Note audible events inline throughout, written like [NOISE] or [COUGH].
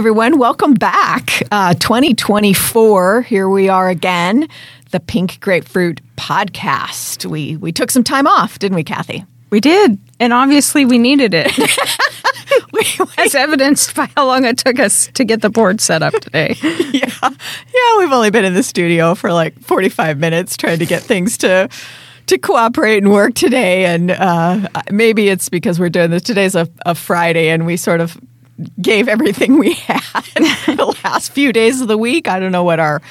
everyone. Welcome back. Uh, 2024. Here we are again, the Pink Grapefruit Podcast. We we took some time off, didn't we, Kathy? We did, and obviously we needed it, [LAUGHS] [LAUGHS] as evidenced by how long it took us to get the board set up today. [LAUGHS] yeah, yeah. We've only been in the studio for like 45 minutes trying to get things to to cooperate and work today. And uh, maybe it's because we're doing this. Today's a, a Friday, and we sort of gave everything we had [LAUGHS] the last few days of the week. I don't know what our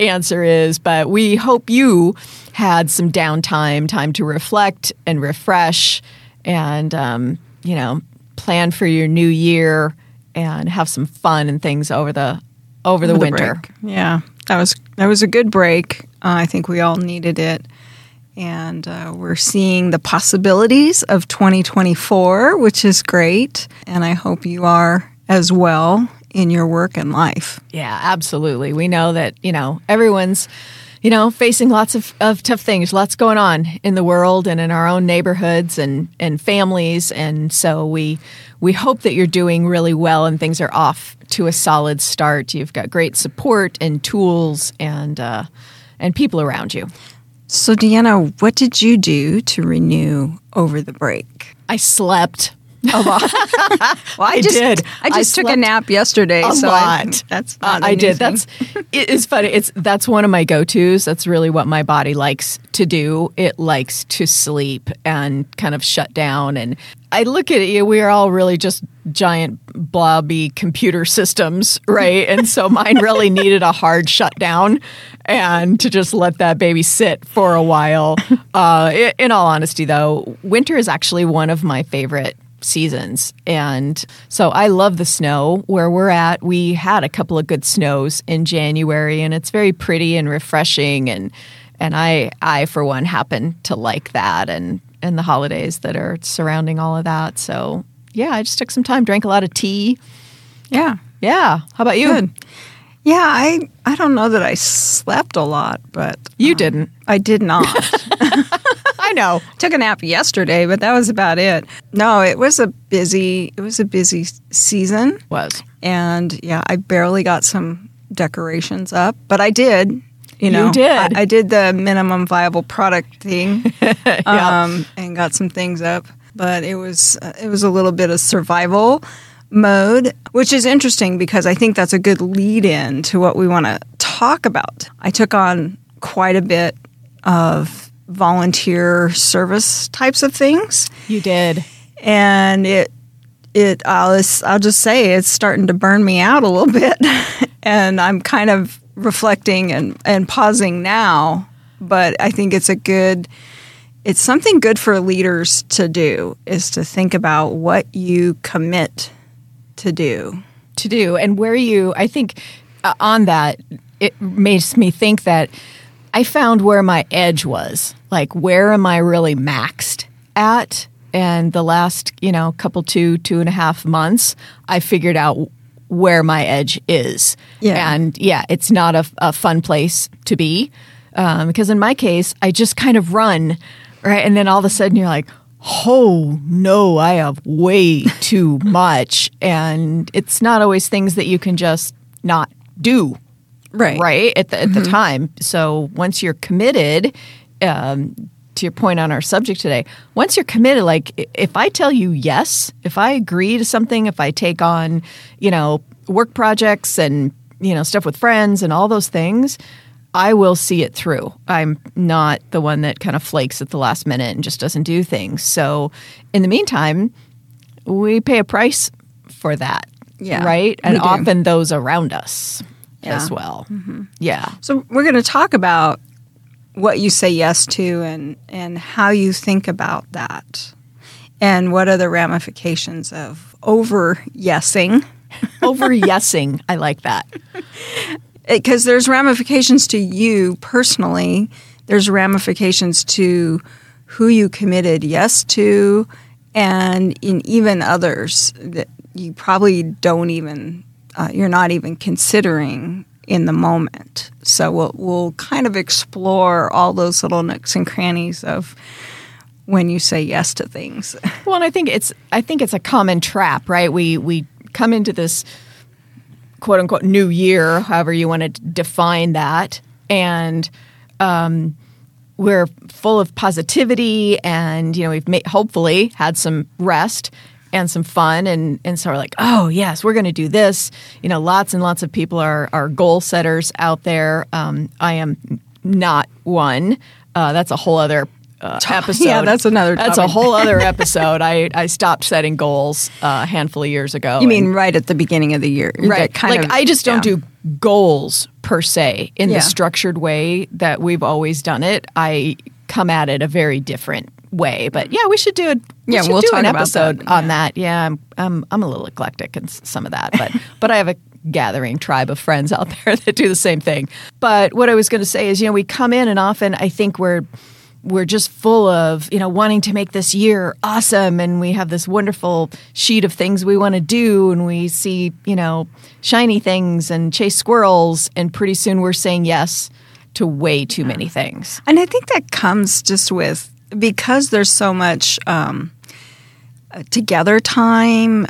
answer is, but we hope you had some downtime, time to reflect and refresh, and um, you know, plan for your new year and have some fun and things over the over the Over winter. Yeah, that was that was a good break. Uh, I think we all needed it, and uh, we're seeing the possibilities of 2024, which is great. And I hope you are as well in your work and life. Yeah, absolutely. We know that, you know, everyone's, you know, facing lots of, of tough things, lots going on in the world and in our own neighborhoods and, and families. And so we we hope that you're doing really well and things are off to a solid start. You've got great support and tools and uh, and people around you. So, Deanna, what did you do to renew over the break? I slept. [LAUGHS] Well, I, just- did. I I just took a nap yesterday. a so I- lot. [LAUGHS] that's Uh, not a I did. thing. That's [LAUGHS] it is funny. It's that's one of my go tos. That's really what my body likes to do. It likes to sleep and kind of shut down. And I look at you. We are all really just giant blobby computer systems, right? and so mine really needed a hard shutdown and to just let that baby sit for a while. Uh, in all honesty, though, winter is actually one of my favorite seasons. And so I love the snow where we're at. We had a couple of good snows in January and it's very pretty and refreshing and and I I for one happen to like that and and the holidays that are surrounding all of that. So yeah, I just took some time, drank a lot of tea. yeah. Yeah. How about you? Good. Yeah, I I don't know that I slept a lot, but You um, didn't. I did not. [LAUGHS] I know. Took a nap yesterday, but that was about it. No, it was a busy it was a busy season Was. and yeah, I barely got some decorations up, but I did. You know, did. I, I did the minimum viable product thing, [LAUGHS] Yeah. um, and got some things up. But it was uh, it was a little bit of survival mode, which is interesting because I think that's a good lead in to what we want to talk about. I took on quite a bit of volunteer service types of things You did. and it it I'll just, I'll just say it's starting to burn me out a little [LAUGHS] bit and I'm kind of reflecting and and pausing now but I think it's a good it's something good for leaders to do is to think about what you commit to do. to do and where you i think uh, on that it makes me think that i found where my edge was. Like where am i really maxed at? And the last you know couple two two and a half months i figured out where my edge is. Yeah. and yeah it's not a, a fun place to be um, because in my case i just kind of run right? And then all of a sudden you're like oh no i have way too [LAUGHS] much. And it's not always things that you can just not do Right. right at the, at the time so once you're committed um, to your point on our subject today once you're committed like if i tell you yes if i agree to something if i take on you know work projects and you know stuff with friends and all those things I will see it through. I'm not the one that kind of flakes at the last minute and just doesn't do things. So, in the meantime, we pay a price for that. Yeah, Right? And often those around us Yeah. as well. Mm-hmm. Yeah. So we're going to talk about what you say yes to and and how you think about that. And what are the ramifications of over yesing? [LAUGHS] Over yesing. I like that. Uh, because there's ramifications to you personally. There's ramifications to who you committed yes to, and in even others that you probably don't even, uh, you're not even considering in the moment. So we'll we'll kind of explore all those little nooks and crannies of when you say yes to things. [LAUGHS] Well, and I think it's I think it's a common trap, right? We we come into this quote unquote new year, however you want to define that. And um, we're full of positivity and, you know, we've made, hopefully had some rest and some fun and and so we're like oh yes we're going to do this you know lots and lots of people are are goal setters out there um, i am not one uh, that's a whole other uh, [LAUGHS] episode. Yeah, that's another That's a whole other [LAUGHS] episode. I, I stopped setting goals uh, a handful of years ago. You mean right at the beginning of the year? right? Kind like of- I just don't yeah. do goals per se in Yeah. the structured way that we've always done it. I come at it a very different way. But yeah, we should do it. We Yeah, we'll do an episode that, on yeah. that. Yeah, I'm, I'm I'm a little eclectic in some of that, but [LAUGHS] but I have a gathering tribe of friends out there [LAUGHS] that do the same thing. But what I was going to say is, you know, we come in and often I think we're we're just full of you know wanting to make this year awesome and we have this wonderful sheet of things we want to do and we see you know shiny things and chase squirrels and pretty soon we're saying yes to way too many things And I think that comes just with because there's so much um, uh, together time.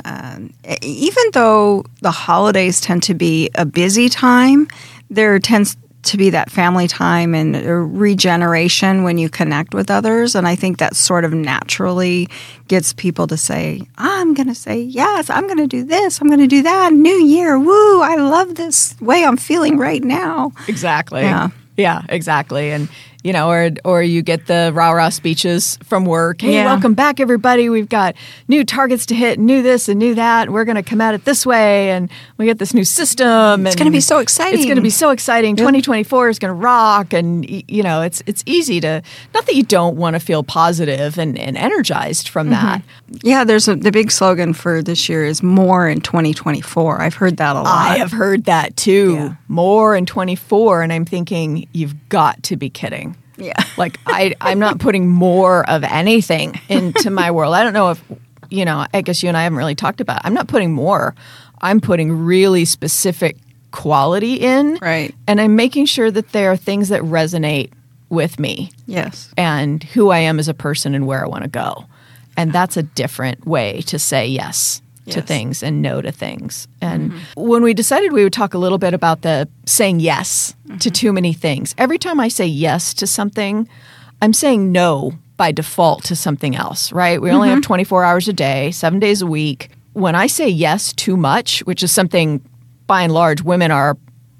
E- even though the holidays tend to be a busy time, there tends to be that family time and uh, regeneration when you connect with others. And I think that sort of naturally gets people to say, I'm going to say yes, I'm going to do this, I'm going to do that. New year, woo, I love this way I'm feeling right now. exactly Yeah. yeah exactly and you know or or you get the rah rah speeches from work hey Yeah. welcome back everybody we've got new targets to hit new this and new that we're going to come at it this way and we get this new system It's gonna be so exciting. it's going to be so exciting 2024 is going to rock and you know it's it's easy to not that you don't want to feel positive and, and energized from mm-hmm. that Yeah, there's a, the big slogan for this year is more in 2024. I've heard that a lot. I have heard that too. Yeah. More in 24 and I'm thinking you've got to be kidding. Yeah. [LAUGHS] Like I I'm not putting more of anything into my world. I don't know if you know, I guess you and I haven't really talked about. It. I'm not putting more. I'm putting really specific quality in. Right. And I'm making sure that there are things that resonate with me Yes. and who I am as a person and where I want to go. And that's a different way to say yes, to Yes. things and no to things. And mm-hmm. when we decided we would talk a little bit about the saying yes to mm-hmm. too many things, every time I say yes to something, I'm saying no by default to something else, right? We only have mm-hmm. 24 hours a day, seven days a week. When I say yes too much, which is something by and large women are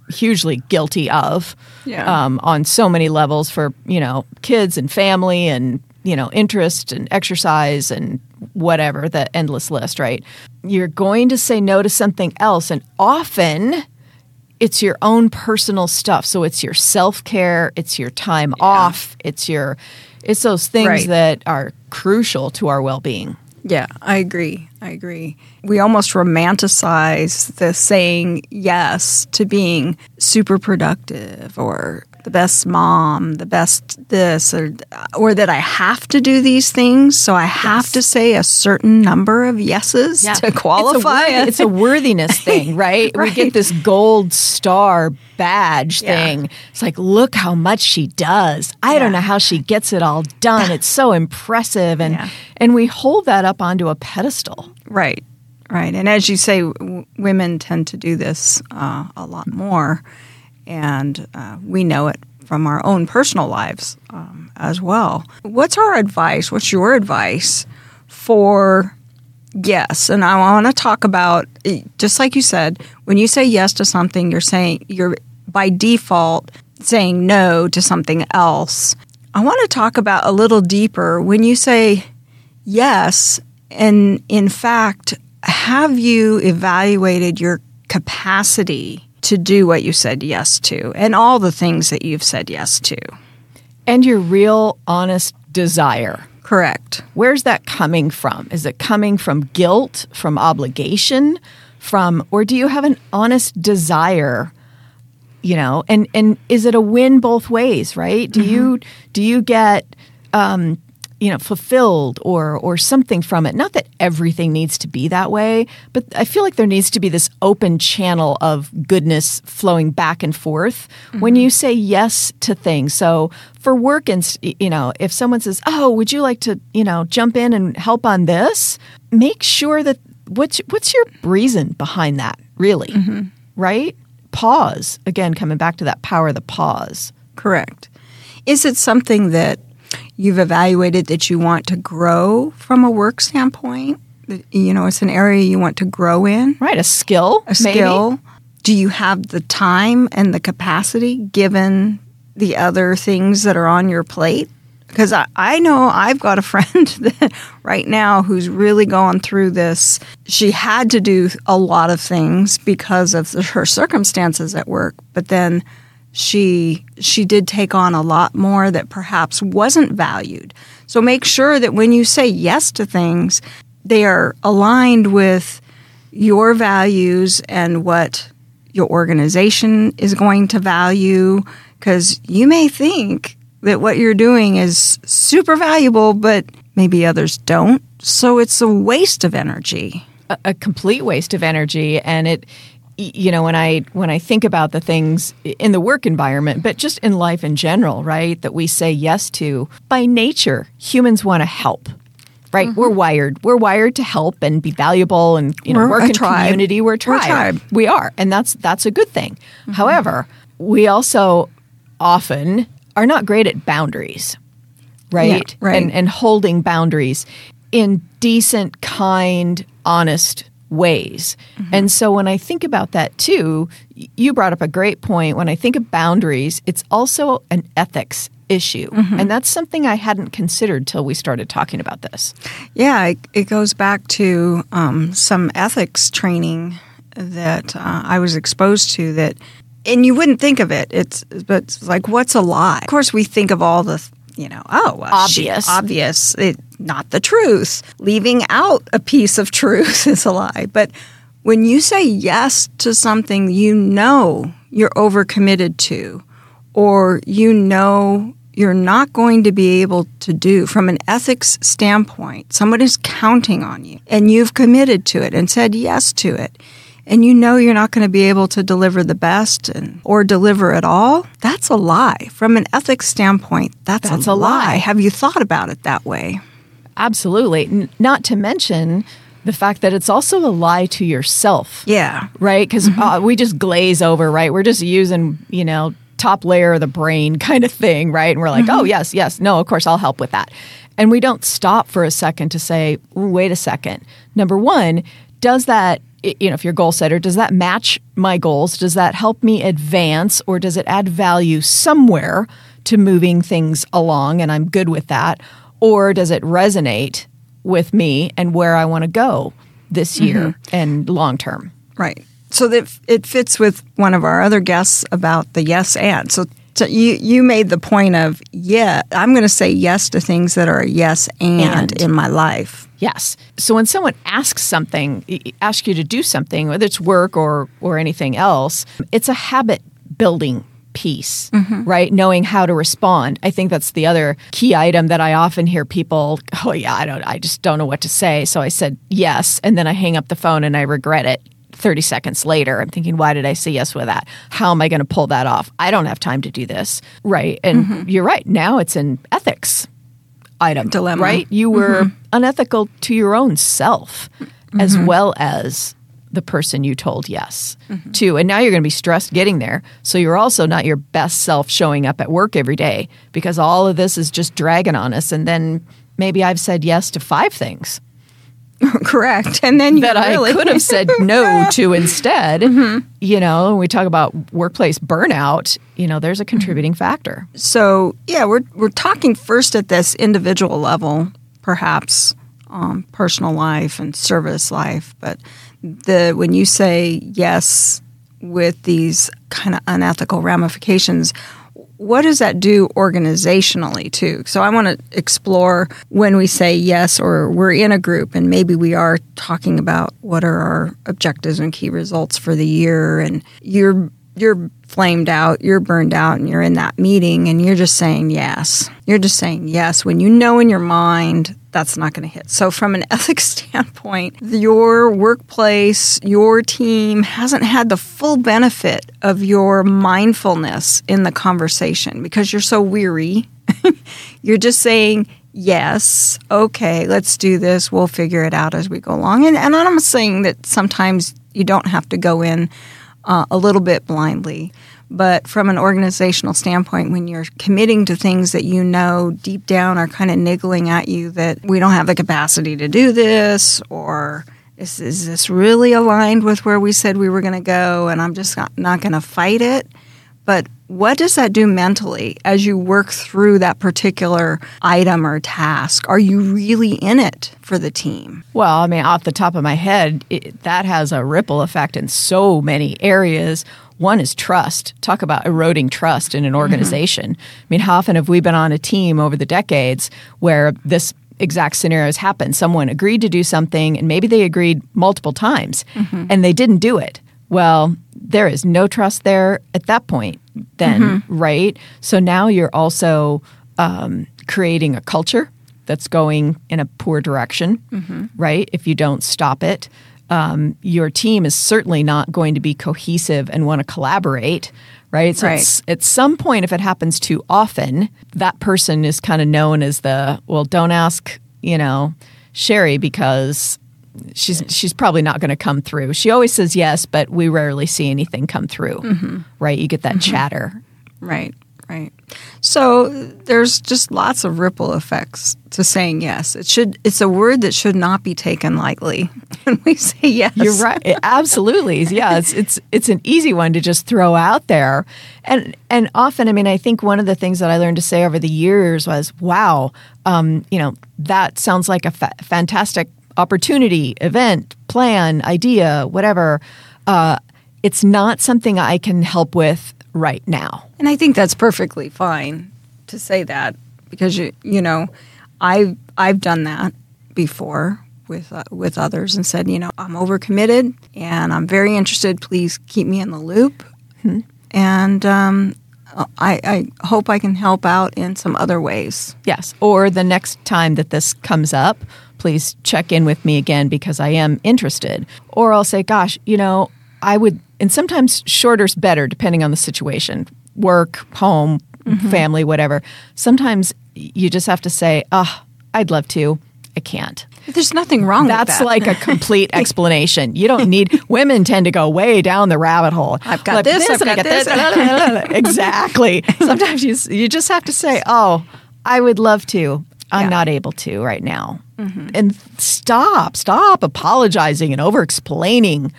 hugely guilty of Yeah. um, on so many levels for you know kids and family and you know interest and exercise and whatever the endless list right you're going to say no to something else and often it's your own personal stuff so it's your self-care it's your time off it's your it's those things Right. that are crucial to our well-being Yeah, I agree. I agree. We almost romanticize the saying yes to being super productive or the best mom, the best this or or that I have to do these things, so I have to say a certain number of yeses to qualify. It's a, it's a worthiness [LAUGHS] thing, right? We get this gold star badge Yeah. thing. It's like, look how much she does. I don't know how she gets it all done. It's so impressive, and Yeah. and we hold that up onto a pedestal. Right, right. And as you say, w- women tend to do this uh, a lot more, and uh, we know it from our own personal lives um, as well. What's our advice? What's your advice for yes? And I want to talk about eh, just like you said, when you say yes to something, you're saying you're by default saying no to something else. I want to talk about a little deeper when you say yes, and in fact, have you evaluated your capacity to do what you said yes to and all the things that you've said yes to? And your real, honest desire. Correct. Where's that coming from? Is it coming from guilt, from obligation, from, or do you have an honest desire? You know, and and is it a win both ways? Right? Do you do you get um, you know fulfilled or or something from it? Not that everything needs to be that way, but I feel like there needs to be this open channel of goodness flowing back and forth when mm-hmm. you say yes to things. So for work, and you know, if someone says, "Oh, would you like to you know jump in and help on this?" Make sure that what's what's your reason behind that really. Mm-hmm. right? Pause. Again, coming back to that power of the pause. Correct. Is it something that you've evaluated that you want to grow from a work standpoint? You know, it's an area you want to grow in, Right, a skill. a maybe? skill. Do you have the time and the capacity given the other things that are on your plate? Because I, I know I've got a friend [LAUGHS] that right now who's really going through this. She had to do a lot of things because of the, her circumstances at work, but then she she did take on a lot more that perhaps wasn't valued. So make sure that when you say yes to things, they are aligned with your values and what your organization is going to value. Because you may think that what you're doing is super valuable but maybe others don't. So it's a waste of energy. A, a complete waste of energy and it you know when i when i think about the things in the work environment but just in life in general right that we say yes to by nature humans want to help right we're wired we're wired to help and be valuable and you know Mm-hmm. We're work in tribe. community we're a We're a tribe. tribe. Mm-hmm. we are and that's that's a good thing however we also often are not great at boundaries right? Yeah, right. And and holding boundaries in decent, kind, honest ways. Mm-hmm. And so when I think about that too, you brought up a great point. When I think of boundaries, it's also an ethics issue. Mm-hmm. And that's something I hadn't considered till we started talking about this. yeah it, it goes back to um, some ethics training that uh, i was exposed to that and you wouldn't think of it it's but it's like what's a lie of course we think of all the you know oh well, she- Obvious. obvious. It, not the truth. Leaving out a piece of [LAUGHS] truth is a lie. But when you say yes to something you know you're overcommitted to or you know you're not going to be able to do from an ethics standpoint, someone is counting on you and you've committed to it and said yes to it, and you know you're not going to be able to deliver the best and, or deliver at all, that's a lie. From an ethics standpoint, that's, That's a, a lie. Have you thought about it that way? Absolutely. N- not to mention the fact that it's also a lie to yourself. Yeah. right? Because uh, we just glaze over, right? We're just using, you know, top layer of the brain [LAUGHS] kind of thing, right? And we're like, oh, yes, yes, no, of course, I'll help with that. And we don't stop for a second to say, wait a second. Number one, does that, you know, if you're goal setter, does that match my goals? Does that help me advance or does it add value somewhere to moving things along? And I'm good with that. Or does it resonate with me and where I want to go this mm-hmm. year and long term? Right. So that it fits with one of our other guests about the yes and. So, so you you made the point of yeah, I'm going to say yes to things that are a yes and, And. in my life. Yes. So when someone asks something, asks you to do something, whether it's work or or anything else, it's a habit building piece, mm-hmm. right? Knowing how to respond. I think that's the other key item that I often hear people, oh yeah, I don't I just don't know what to say. So I said yes and then I hang up the phone and I regret it. 30 seconds later, I'm thinking, why did I say yes with that? How am I going to pull that off? I don't have time to do this. Right. And mm-hmm. you're right. Now it's in ethics item. Dilemma. Right? You were mm-hmm. unethical to your own self as mm-hmm. well as the person you told yes mm-hmm. to. And now you're going to be stressed getting there. So you're also not your best self showing up at work every day because all of this is just dragging on us. And then maybe I've said yes to five things [LAUGHS] Correct. And then you that really, I could have said no [LAUGHS] to instead. You know, when we talk about workplace burnout, you know, there's a contributing factor. So yeah, we're we're talking first at this individual level, perhaps um, personal life and service life, but the when you say yes with these kind of unethical ramifications, what does that do organizationally too? So I want to explore when we say yes or we're in a group and maybe we are talking about what are our objectives and key results for the year and you're you're flamed out, you're burned out and you're in that meeting and you're just saying yes. You're just saying yes when you know in your mind that's not going to hit. So from an [LAUGHS] ethics standpoint, your workplace, your team hasn't had the full benefit of your mindfulness in the conversation because you're so weary. [LAUGHS] you're just saying yes, okay, let's do this. We'll figure it out as we go along. And, and I'm saying that sometimes you don't have to go in uh, a little bit blindly. But from an organizational standpoint, when you're committing to things that you know deep down are kind of niggling at you that we don't have the capacity to do this, or is, is this really aligned with where we said we were going to go, and I'm just not, not going to fight it? But what does that do mentally as you work through that particular item or task? Are you really in it for the team? Well, I mean, off the top of my head, it, that has a ripple effect in so many areas. One is trust. Talk about eroding trust in an organization. Mm-hmm. I mean, how often have we been on a team over the decades where this exact scenario has happened? Someone agreed to do something, and maybe they agreed multiple times, mm-hmm. and they didn't do it. Well, there is no trust there at that point, then, mm-hmm. right? So now you're also um, creating a culture that's going in a poor direction, mm-hmm. right? If you don't stop it, um, your team is certainly not going to be cohesive and want to collaborate, right? So right. at some point, if it happens too often, that person is kind of known as the well. Don't ask, you know, Sherry because she's she's probably not going to come through. She always says yes, but we rarely see anything come through. Mm-hmm. Right? You get that mm-hmm. chatter. Right. Right. So there's just lots of ripple effects to saying yes. It should it's a word that should not be taken lightly [LAUGHS] when we say yes. You're right. Absolutely. Yeah, it's it's it's an easy one to just throw out there. And and often I mean I think one of the things that I learned to say over the years was wow, um, you know, that sounds like a fa- fantastic opportunity, event, plan, idea, whatever. Uh, it's not something I can help with right now. And I think that's perfectly fine to say that because you you know, I I've done that before with uh, with others and said, you know, I'm overcommitted and I'm very interested. Please keep me in the loop. Hmm. And um, I, I, hope I can help out in some other ways. Yes. Or the next time that this comes up, please check in with me again because I am interested. Or I'll say, gosh, you know, I would, and sometimes shorter's better depending on the situation work, home, mm-hmm. family, whatever. Sometimes you just have to say, oh, I'd love to. I can't. There's nothing wrong That's that. That's like a complete [LAUGHS] explanation. You don't need women tend to go way down the rabbit hole. I've got like this, this, I've got, got this. this. [LAUGHS] exactly. Sometimes you you just have to say, "Oh, I would love to. I'm yeah. not able to right now." Mm-hmm. And stop, stop apologizing and over explaining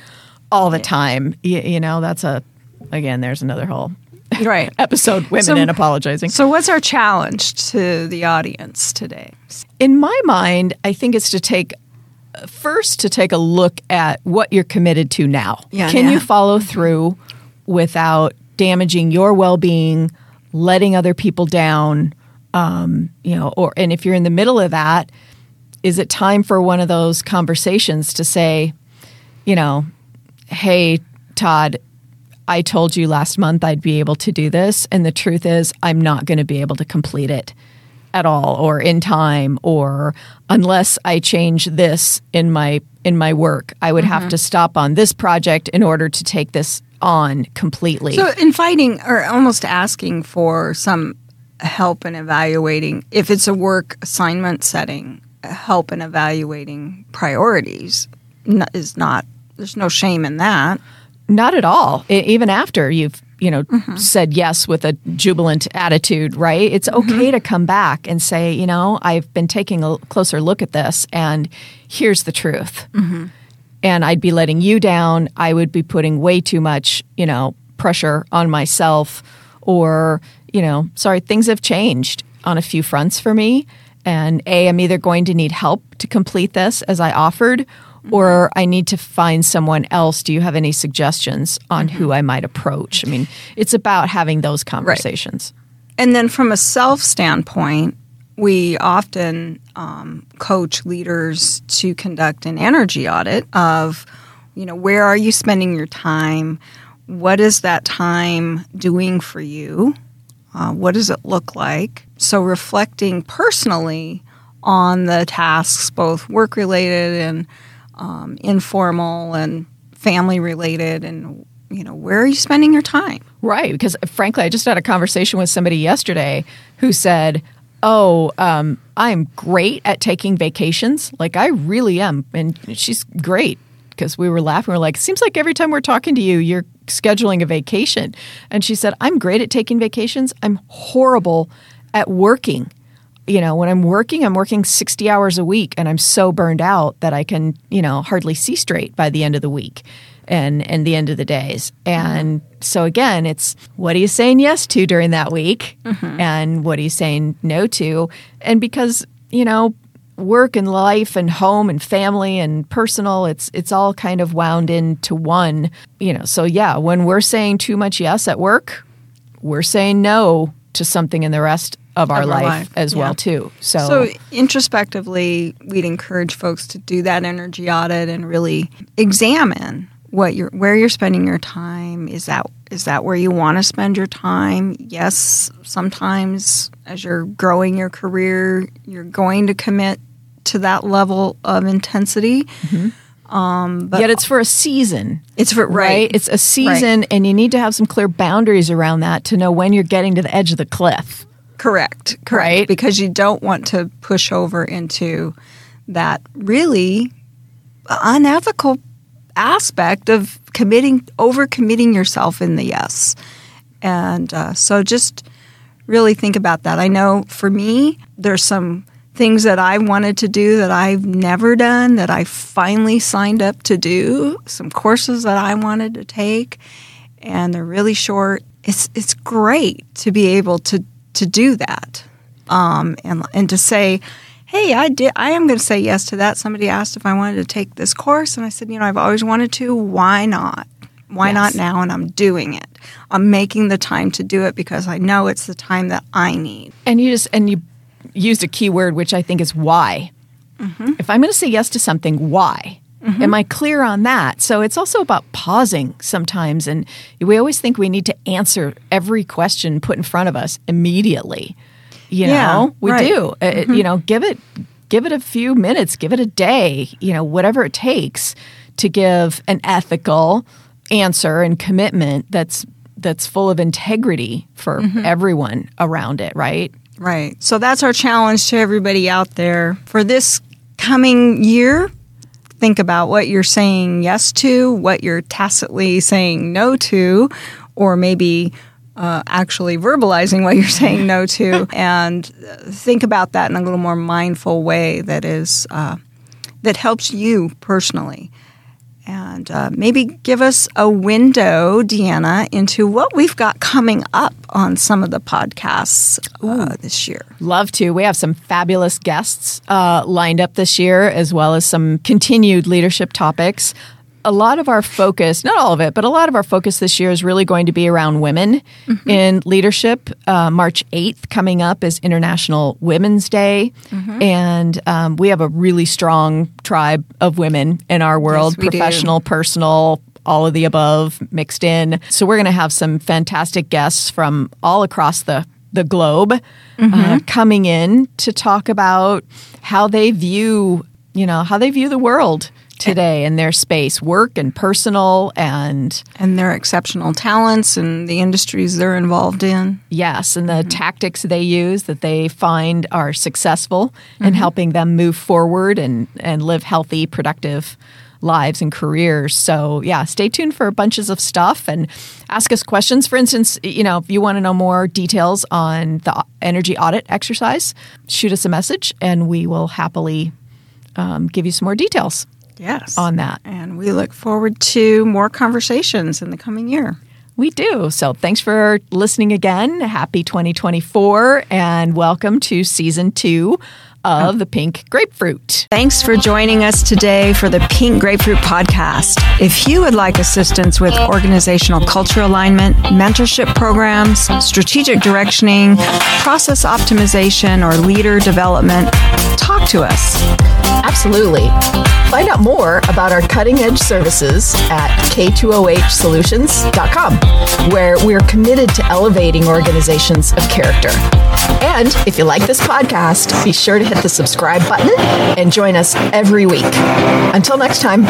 all the time. You, you, know, that's a, again, there's another whole [LAUGHS] right episode women so, and apologizing. So, what's our challenge to the audience today? In my mind, I think it's to take first to take a look at what you're committed to now. Yeah, Can yeah. you follow through without damaging your well-being, letting other people down? Um, you know, or and if you're in the middle of that, is it time for one of those conversations to say, you know, hey, Todd, I told you last month I'd be able to do this, and the truth is, I'm not going to be able to complete it at all or in time or unless I change this in my in my work I would mm-hmm. have to stop on this project in order to take this on completely. So in inviting or almost asking for some help in evaluating if it's a work assignment setting help in evaluating priorities is not there's no shame in that not at all even after you've you know mm-hmm. said yes with a jubilant attitude right it's mm-hmm. okay mm-hmm. to come back and say you know i've been taking a closer look at this and here's the truth mm-hmm. and i'd be letting you down i would be putting way too much you know pressure on myself or you know sorry things have changed on a few fronts for me and A, I'm either going to need help to complete this as I offered, or I need to find someone else. Do you have any suggestions on mm-hmm. who I might approach? I mean, it's about having those conversations. Right. And then from a self standpoint, we often um, coach leaders to conduct an energy audit of, you know, where are you spending your time? What is that time doing for you? Uh, what does it look like? So, reflecting personally on the tasks, both work related and um, informal and family related, and you know, where are you spending your time? Right. Because frankly, I just had a conversation with somebody yesterday who said, Oh, um, I'm great at taking vacations. Like, I really am. And she's great because we were laughing. We are like, seems like every time we're talking to you, you're scheduling a vacation. And she said, I'm great at taking vacations. I'm horrible at working. You know, when I'm working, I'm working 60 hours a week and I'm so burned out that I can, you know, hardly see straight by the end of the week and and the end of the days. And so again, it's what are you saying yes to during that week mm-hmm. and what are you saying no to? And because, you know, work and life and home and family and personal it's it's all kind of wound into one you know so yeah when we're saying too much yes at work we're saying no to something in the rest of our, Of our life, life, as yeah. well too so, So introspectively, we'd encourage folks to do that energy audit and really examine what you're where you're spending your time. Is that is that where you want to spend your time? Yes, sometimes as you're growing your career, you're going to commit to that level of intensity. Mm-hmm. Um, yet it's for a season It's for right, right. it's a season and you need to have some clear boundaries around that to know when you're getting to the edge of the cliff Correct. Correct. Right? Because you don't want to push over into that really unethical aspect of committing, over committing yourself in the yes. And uh, so just really think about that. I know for me, there's some things that I wanted to do that I've never done that I finally signed up to do, some courses that I wanted to take, and they're really short. It's it's great to be able to to do that, um, and and to say, hey, I did. I am going to say yes to that. Somebody asked if I wanted to take this course, and I said, you know, I've always wanted to. Why not? Why Yes. not now? And I'm doing it. I'm making the time to do it because I know it's the time that I need. and you just and you used a key word which i think is why if i'm going to say yes to something why Mm-hmm. am i clear on that? So it's also about pausing sometimes and we always think we need to answer every question put in front of us immediately. You Yeah, know? We right. do. Uh, uh mm-hmm. you know give it give it a few minutes give it a day you know whatever it takes to give an ethical answer and commitment that's that's full of integrity for mm-hmm. everyone around it right? Right. So that's our challenge to everybody out there for this coming year. Think about what you're saying yes to, what you're tacitly saying no to, or maybe uh, actually verbalizing what you're [LAUGHS] saying no to, and think about that in a little more mindful way that is uh, that helps you personally. And uh, maybe give us a window, Deanna, into what we've got coming up on some of the podcasts uh, this year. Love to. We have some fabulous guests uh, lined up this year, as well as some continued leadership topics. A lot of our focus, not all of it, but a lot of our focus this year is really going to be around women in leadership. Uh, March 8th coming up is International Women's Day. And um, we have a really strong tribe of women in our world do. professional, personal, all of the above mixed in. So we're going to have some fantastic guests from all across the the globe uh, coming in to talk about how they view, you know, how they view the world today in their space, work and personal and And their exceptional talents and the industries they're involved in. Yes, and the tactics they use that they find are successful in helping them move forward and, and live healthy, productive lives and careers. So, yeah, stay tuned for bunches of stuff and ask us questions. For instance, you know, if you want to know more details on the energy audit exercise, shoot us a message and we will happily um, give you some more details Yes. on that. And we look forward to more conversations in the coming year. We do. So thanks for listening again. Happy 2024 and welcome to season two of the Pink Grapefruit. Thanks for joining us today for the Pink Grapefruit Podcast. If you would like assistance with organizational culture alignment, mentorship programs, strategic directioning, process optimization, or leader development, talk to us. Absolutely. Find out more about our cutting edge services at k2ohsolutions.com, where we're committed to elevating organizations of character. And if you like this podcast, be sure to hit the subscribe button and join us every week. Until next time.